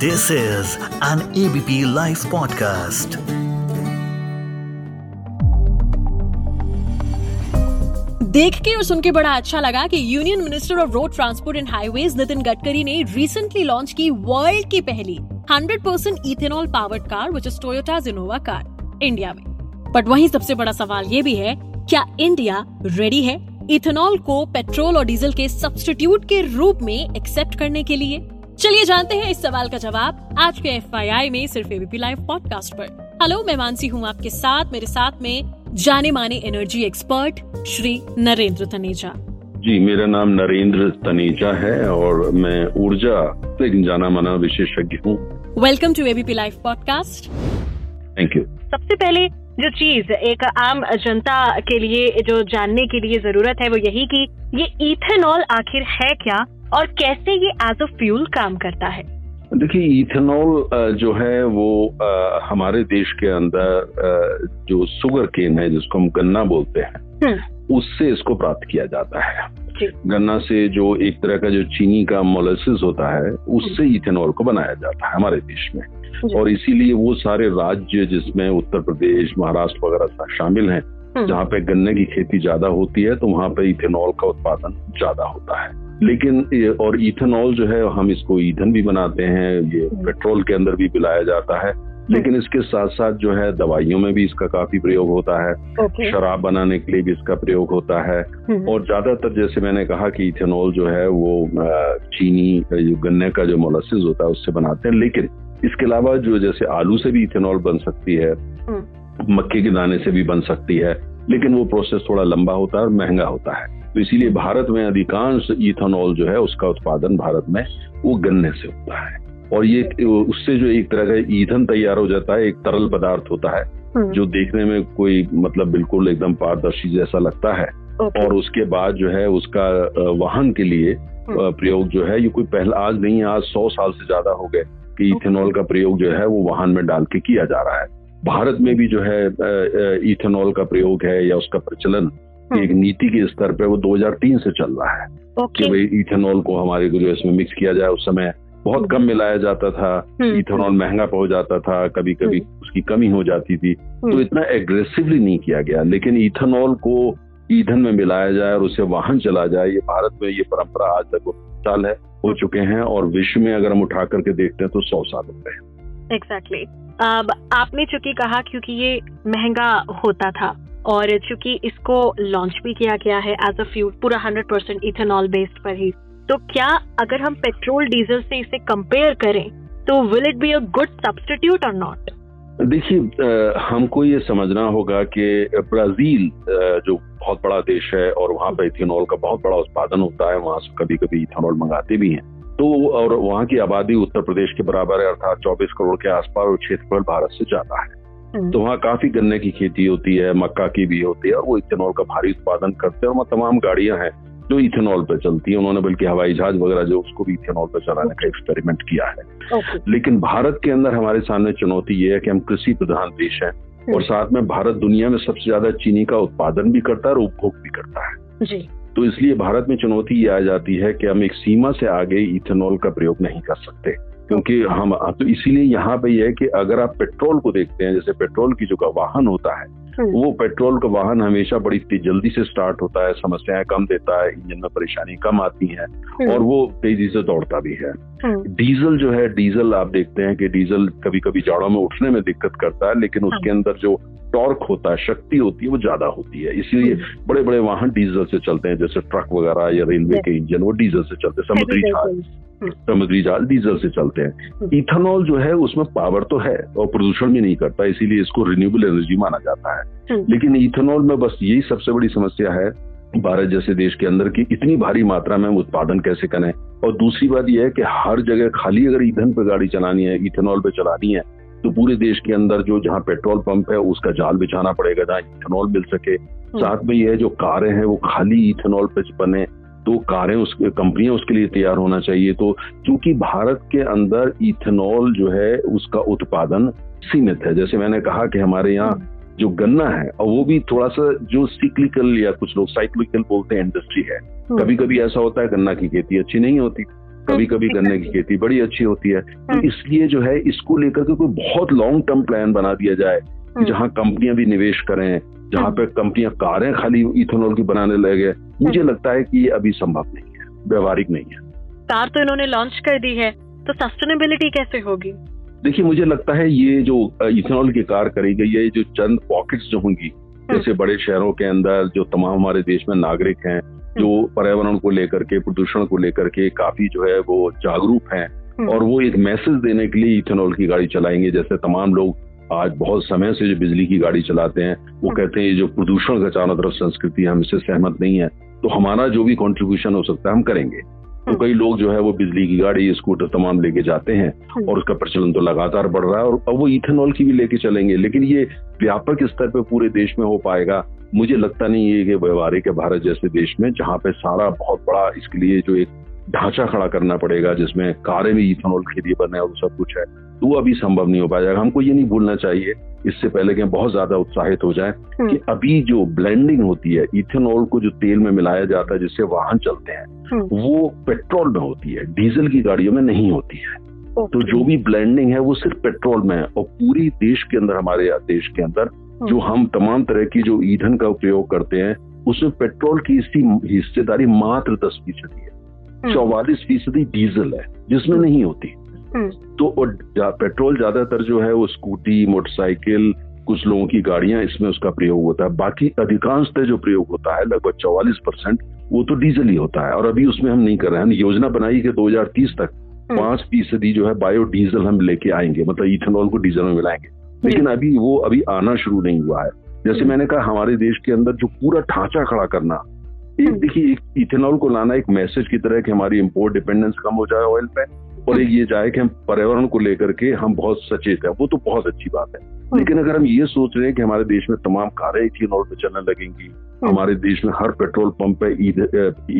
This is an ABP Life podcast. देख के और सुन के बड़ा अच्छा लगा कि union minister of road transport and highways Nitin Gadkari ने रिसेंटली लॉन्च की वर्ल्ड की पहली 100% percent ethanol powered car which is Toyota Gennova car India में बट वहीं सबसे बड़ा सवाल ये भी है, क्या इंडिया रेडी है इथेनॉल को पेट्रोल और डीजल के सब्सटीट्यूट के रूप में एक्सेप्ट करने के लिए चलिए जानते हैं इस सवाल का जवाब आज के एफआईआई में सिर्फ़ एबीपी लाइव पॉडकास्ट पर। हेलो मैं मानसी हूँ आपके साथ। मेरे साथ में जाने माने एनर्जी एक्सपर्ट श्री नरेंद्र तनेजा। जी मेरा नाम नरेंद्र तनेजा है और मैं ऊर्जा एक जाना माना विशेषज्ञ हूँ। Welcome to ABP live podcast thank you सबसे पहले जो चीज़ एक आम जनता के लिए जो जानने के लिए ज़रूरत है वो यही कि ये इथेनॉल आखिर है क्या? और कैसे ये एज अ फ्यूल काम करता है देखिए इथेनॉल जो है वो हमारे देश के अंदर जो सुगर केन है जिसको हम गन्ना बोलते हैं हम्म। उससे इसको प्राप्त किया जाता है गन्ना से जो एक तरह का जो चीनी का मोलिस होता है उससे इथेनॉल हम्म। को बनाया जाता है हमारे देश में और इसीलिए वो सारे राज्य जिसमें उत्तर प्रदेश महाराष्ट्र वगैरह शामिल हैं हम्म। जहाँ पे गन्ने की खेती ज़्यादा होती है तो वहाँ पे इथेनॉल का उत्पादन ज़्यादा होता है लेकिन और इथेनॉल जो है हम इसको ईंधन भी बनाते हैं ये हम्म। पेट्रोल के अंदर भी पिलाया जाता है हम्म। लेकिन इसके साथ साथ जो है दवाइयों में भी इसका काफ़ी प्रयोग होता है okay. शराब बनाने के लिए भी इसका प्रयोग होता है और ज़्यादातर जैसे मैंने कहा कि इथेनॉल जो है वो चीनी गन्ने का जो मोलसिस होता है उससे बनाते हैं लेकिन इसके अलावा जो जैसे आलू से भी इथेनॉल बन सकती है हम्म। मक्के के दाने से भी बन सकती है लेकिन वो प्रोसेस थोड़ा लंबा होता है और महँगा होता है तो इसीलिए भारत में अधिकांश इथेनॉल जो है उसका उत्पादन भारत में वो गन्ने से होता है और ये उससे जो एक तरह का ईंधन तैयार हो जाता है एक तरल पदार्थ होता है हम्म। जो देखने में कोई मतलब बिल्कुल एकदम पारदर्शी जैसा लगता है और उसके बाद जो है उसका वाहन के लिए हम्म। प्रयोग जो है ये कोई पहला आज नहीं आज सौ साल से ज़्यादा हो गए कि इथेनॉल का प्रयोग जो है वो वाहन में डाल के किया जा रहा है भारत में भी जो है इथेनॉल का प्रयोग है या उसका प्रचलन। एक नीति के स्तर पे वो 2003 से चल रहा है कि भाई इथेनॉल को हमारे को जो इसमें मिक्स किया जाए। उस समय बहुत कम मिलाया जाता था। हम्म। इथेनॉल महँगा पहुँच जाता था। कभी कभी हम्म। उसकी कमी हो जाती थी। तो इतना एग्रेसिवली नहीं किया गया। लेकिन इथेनॉल को ईंधन में मिलाया जाए और उसे वाहन चला जाए ये भारत में ये परंपरा आज तक साल है हो चुके हैं और विश्व में अगर हम उठा करके देखते हैं तो सौ साल हो गए। एग्जैक्टली अब आपने चूँकि कहा क्योंकि ये महँगा होता था और चूँकि इसको लॉन्च भी किया गया है एज अ फ्यूल पूरा हंड्रेड परसेंट इथेनॉल बेस्ड पर ही। तो क्या अगर हम पेट्रोल डीजल से इसे कंपेयर करें तो will it be a good substitute और नॉट देखिए हमको ये समझना होगा कि ब्राज़ील जो बहुत बड़ा देश है और वहाँ पर इथेनॉल का बहुत बड़ा उत्पादन होता है, वहाँ से कभी कभी इथेनॉल मंगाते भी हैं। तो और वहाँ की आबादी उत्तर प्रदेश के बराबर है, अर्थात चौबीस करोड़ के आसपास और क्षेत्रफल भारत से ज़्यादा है। तो वहाँ काफ़ी गन्ने की खेती होती है मक्का की भी होती है और वो इथेनॉल का भारी उत्पादन करते हैं और वहाँ तमाम गाड़ियाँ हैं जो इथेनॉल पे चलती है। उन्होंने बल्कि हवाई जहाज़ वगैरह जो उसको भी इथेनॉल पे चलाने का एक्सपेरिमेंट किया है। लेकिन भारत के अंदर हमारे सामने चुनौती ये है कि हम कृषि प्रधान देश है हम्म। और साथ में भारत दुनिया में सबसे ज़्यादा चीनी का उत्पादन भी करता है और उपभोग भी करता है। जी। तो इसलिए भारत में चुनौती ये आ जाती है कि हम एक सीमा से आगे इथेनॉल का प्रयोग नहीं कर सकते। क्योंकि हम तो इसीलिए यहाँ पे ये है कि अगर आप पेट्रोल को देखते हैं जैसे पेट्रोल की जो वाहन होता है हम्म। वो पेट्रोल का वाहन हमेशा बड़ी जल्दी से स्टार्ट होता है समस्याएँ कम देता है इंजन में परेशानी कम आती है हम्म। और वो तेज़ी से दौड़ता भी है हम्म। डीजल जो है डीजल आप देखते हैं कि डीजल कभी कभी जाड़ों में उठने में दिक्कत करता है लेकिन उसके हाँ। अंदर जो टॉर्क होता है शक्ति होती है वो ज़्यादा होती है इसीलिए बड़े बड़े वाहन डीजल से चलते हैं जैसे ट्रक वगैरह या रेलवे के इंजन वो डीजल से चलते हैं समुद्री जहाज़ जहाज़ डीजल से चलते हैं इथेनॉल जो है उसमें पावर तो है और प्रदूषण भी नहीं करता इसीलिए इसको रिन्यूएबल एनर्जी माना जाता है हम्म। लेकिन इथेनॉल में बस यही सबसे बड़ी समस्या है भारत जैसे देश के अंदर की इतनी भारी मात्रा में उत्पादन कैसे करें और दूसरी बात यह है कि हर जगह खाली अगर ईंधन पे गाड़ी चलानी है इथेनॉल पे चलानी है तो पूरे देश के अंदर जो जहाँ पेट्रोल पंप है उसका जाल बिछाना पड़ेगा जहाँ इथेनॉल मिल सके हम्म। साथ में यह जो कारें हैं वो खाली इथेनॉल पे बने तो कारें उस कंपनियाँ उसके लिए तैयार होना चाहिए। तो क्योंकि भारत के अंदर इथेनॉल जो है उसका उत्पादन सीमित है। जैसे मैंने कहा कि हमारे यहाँ जो गन्ना है और वो भी थोड़ा सा जो सिक्लिकल या कुछ लोग साइक्लिकल बोलते हैं इंडस्ट्री है। हम्म। कभी कभी ऐसा होता है गन्ना की खेती अच्छी नहीं होती। कभी कभी गन्ने की खेती बड़ी अच्छी होती है। तो इसलिए जो है इसको लेकर के कोई बहुत लॉन्ग टर्म प्लान बना दिया जाए जहाँ कंपनियाँ भी निवेश करें जहाँ पे कंपनियाँ कारें खाली इथेनॉल की बनाने लगे मुझे लगता है कि ये अभी संभव नहीं है व्यवहारिक नहीं है। कार तो इन्होंने लॉन्च कर दी है तो सस्टेनेबिलिटी कैसे होगी? देखिए मुझे लगता है ये जो इथेनॉल की कार करी गई है ये जो चंद पॉकेट्स जो होंगी जैसे बड़े शहरों के अंदर जो तमाम हमारे देश में नागरिक हैं जो पर्यावरण को लेकर के प्रदूषण को लेकर के काफ़ी जो है वो जागरूक हैं और वो एक मैसेज देने के लिए इथेनॉल की गाड़ी चलाएँगे जैसे तमाम लोग आज बहुत समय से जो बिजली की गाड़ी चलाते हैं वो कहते हैं ये जो प्रदूषण का चारों तरफ़ संस्कृति है हम इससे सहमत नहीं है। तो हमारा जो भी कॉन्ट्रीब्यूशन हो सकता है हम करेंगे। तो कई लोग जो है वो बिजली की गाड़ी स्कूटर तमाम लेके जाते हैं और उसका प्रचलन तो लगातार बढ़ रहा है और अब वो इथेनॉल की भी लेके चलेंगे। लेकिन ये व्यापक स्तर पे पूरे देश में हो पाएगा। मुझे लगता नहीं है कि व्यवहारिक है भारत जैसे देश में जहाँ पे सारा बहुत बड़ा इसके लिए जो एक ढांचा खड़ा करना पड़ेगा जिसमें कारें भी इथेनॉल के लिए बने और सब कुछ है। वो अभी संभव नहीं हो पाएगा हमको ये नहीं भूलना चाहिए इससे पहले कि हम बहुत ज़्यादा उत्साहित हो जाए कि अभी जो ब्लेंडिंग होती है इथेनॉल को जो तेल में मिलाया जाता है जिससे वाहन चलते हैं वो पेट्रोल में होती है डीजल की गाड़ियों में नहीं होती है। तो जो भी ब्लेंडिंग है वो सिर्फ़ पेट्रोल में है। और पूरी देश के अंदर हमारे देश के अंदर जो हम तमाम तरह की जो ईंधन का उपयोग करते हैं उसमें पेट्रोल की इसकी हिस्सेदारी मात्र दस फ़ीसदी है। चौवालीस फ़ीसदी डीजल है जिसमें नहीं होती। तो पेट्रोल ज़्यादातर जो है वो स्कूटी मोटरसाइकिल कुछ लोगों की गाड़ियाँ इसमें उसका प्रयोग होता है। बाकी अधिकांशतः जो प्रयोग होता है लगभग चौवालीस परसेंट वो तो डीजल ही होता है। और अभी उसमें हम नहीं कर रहे हैं। योजना बनाई कि 2030 तक पाँच फ़ीसदी जो है बायो डीजल हम लेके आएँगे। मतलब इथेनॉल को डीजल में मिलाएँगे। लेकिन अभी वो अभी आना शुरू नहीं हुआ है। जैसे मैंने कहा हमारे देश के अंदर जो पूरा ढांचा खड़ा करना एक देखिए इथेनॉल को लाना एक मैसेज की तरह कि हमारी इम्पोर्ट डिपेंडेंस कम हो जाए ऑयल पे। और एक ये जाए कि हम पर्यावरण को लेकर के हम बहुत सचेत है। वो तो बहुत अच्छी बात है। लेकिन अगर हम ये सोच रहे हैं कि हमारे देश में तमाम कारें इथेनॉल पे चलने लगेंगी हमारे देश में हर पेट्रोल पंप पे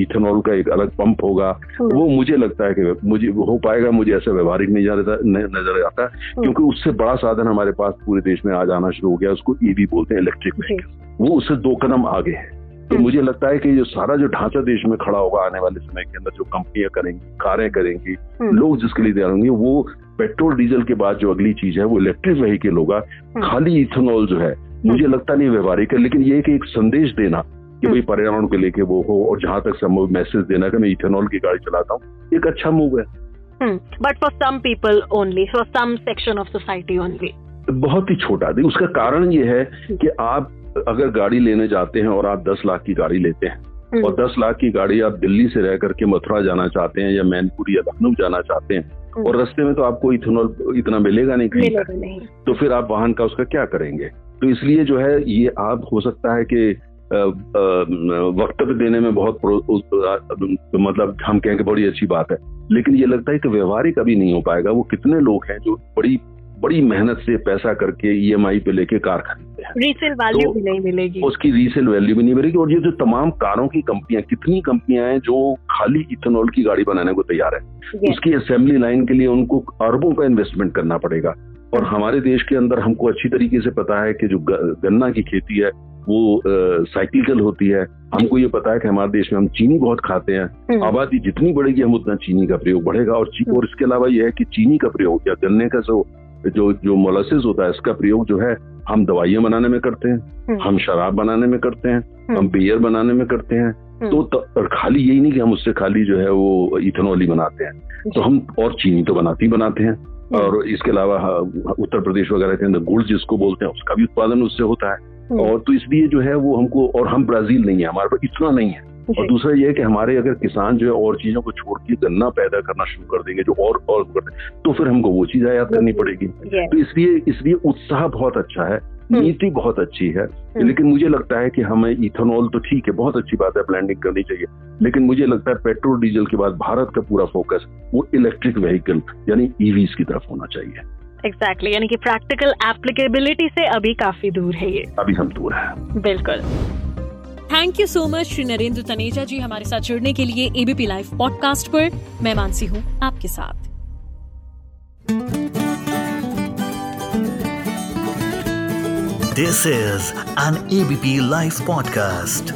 इथेनॉल का एक अलग पंप होगा वो मुझे लगता है कि मुझे हो पाएगा मुझे ऐसा व्यवहारिक नहीं जाता नज़र आता क्योंकि उससे बड़ा साधन हमारे पास पूरे देश में आज आना शुरू हो गया उसको ईवी बोलते हैं इलेक्ट्रिक व्हीकल वो उससे दो कदम आगे है। तो मुझे लगता है कि जो सारा जो ढांचा देश में खड़ा होगा आने वाले समय के अंदर जो कंपनियाँ करेंगी कारें करेंगी लोग जिसके लिए तैयार होंगे वो पेट्रोल डीजल के बाद जो अगली चीज़ है वो इलेक्ट्रिक व्हीकल होगा। खाली इथेनॉल जो है मुझे लगता नहीं व्यवहारिक है लेकिन ये कि एक संदेश देना कि भाई पर्यावरण को लेके वो हो और जहाँ तक संभव मैसेज देना कि मैं इथेनॉल की गाड़ी चलाता हूँ एक अच्छा मूव है। But for some people only for some section of society only बहुत ही छोटा। उसका कारण ये है कि आप अगर गाड़ी लेने जाते हैं और आप दस लाख की गाड़ी लेते हैं और दस लाख की गाड़ी आप दिल्ली से रह करके मथुरा जाना चाहते हैं या मैनपुरी या लखनऊ जाना चाहते हैं और रास्ते में तो आपको इथेनॉल इतना मिलेगा नहीं कहीं तो फिर आप वाहन का उसका क्या करेंगे? तो इसलिए जो है ये आप हो सकता है कि वक्तव्य देने में बहुत मतलब हम कहेंगे बड़ी अच्छी बात है लेकिन ये लगता है कि व्यवहारिक अभी नहीं हो पाएगा वो कितने लोग हैं जो बड़ी बड़ी मेहनत से पैसा करके ईएमआई पे लेके कार खरीदते हैं। रीसेल वैल्यू तो भी नहीं मिलेगी। उसकी रीसेल वैल्यू भी नहीं मिलेगी और ये जो तमाम कारों की कंपनियाँ कितनी कंपनियाँ हैं जो खाली इथेनॉल की गाड़ी बनाने को तैयार है उसकी असेंबली लाइन के लिए उनको अरबों का इन्वेस्टमेंट करना पड़ेगा। और हमारे देश के अंदर हमको अच्छी तरीके से पता है कि जो गन्ना की खेती है वो साइक्लिकल होती है। हमको ये पता है कि हमारे देश में हम चीनी बहुत खाते हैं। हम्म। आबादी जितनी बढ़ेगी हम उतना चीनी का प्रयोग बढ़ेगा। और और इसके अलावा यह है कि चीनी का प्रयोग या गन्ने का जो जो जो मोलासिस होता है इसका प्रयोग जो है हम दवाइयाँ बनाने में करते हैं हम्म। हम शराब बनाने में करते हैं हम्म। हम बियर बनाने में करते हैं। तो, तो खाली यही नहीं कि हम उससे खाली जो है वो इथेनॉल ही बनाते हैं। तो हम और चीनी तो बनाते ही बनाते हैं। और इसके अलावा उत्तर प्रदेश वगैरह के अंदर गुड़ जिसको बोलते हैं उसका भी उत्पादन उससे होता है। और तो इसलिए जो है वो हमको और हम ब्राज़ील नहीं है हमारे पास इतना नहीं है। और दूसरा ये कि हमारे अगर किसान जो है और चीज़ों को छोड़ के गन्ना पैदा करना शुरू कर देंगे जो और और कर तो फिर हमको वो चीज़ आयात करनी पड़ेगी। तो इसलिए इसलिए उत्साह बहुत अच्छा है हम्म। नीति बहुत अच्छी है हम्म। लेकिन मुझे लगता है कि हमें इथेनॉल तो ठीक है बहुत अच्छी बात है ब्लैंडिंग करनी चाहिए लेकिन मुझे लगता है पेट्रोल डीजल के बाद भारत का पूरा फोकस वो इलेक्ट्रिक व्हीकल यानी ईवीज की तरफ़ होना चाहिए। एग्जैक्टली exactly, यानी कि प्रैक्टिकल एप्लीकेबिलिटी से अभी काफ़ी दूर है ये। अभी हम दूर है। बिल्कुल। Thank you so much Shri Narendra Taneja ji, हमारे साथ जुड़ने के लिए एबीपी लाइव पॉडकास्ट पर। मैं मानसी हूँ आपके साथ। This is an ABP live podcast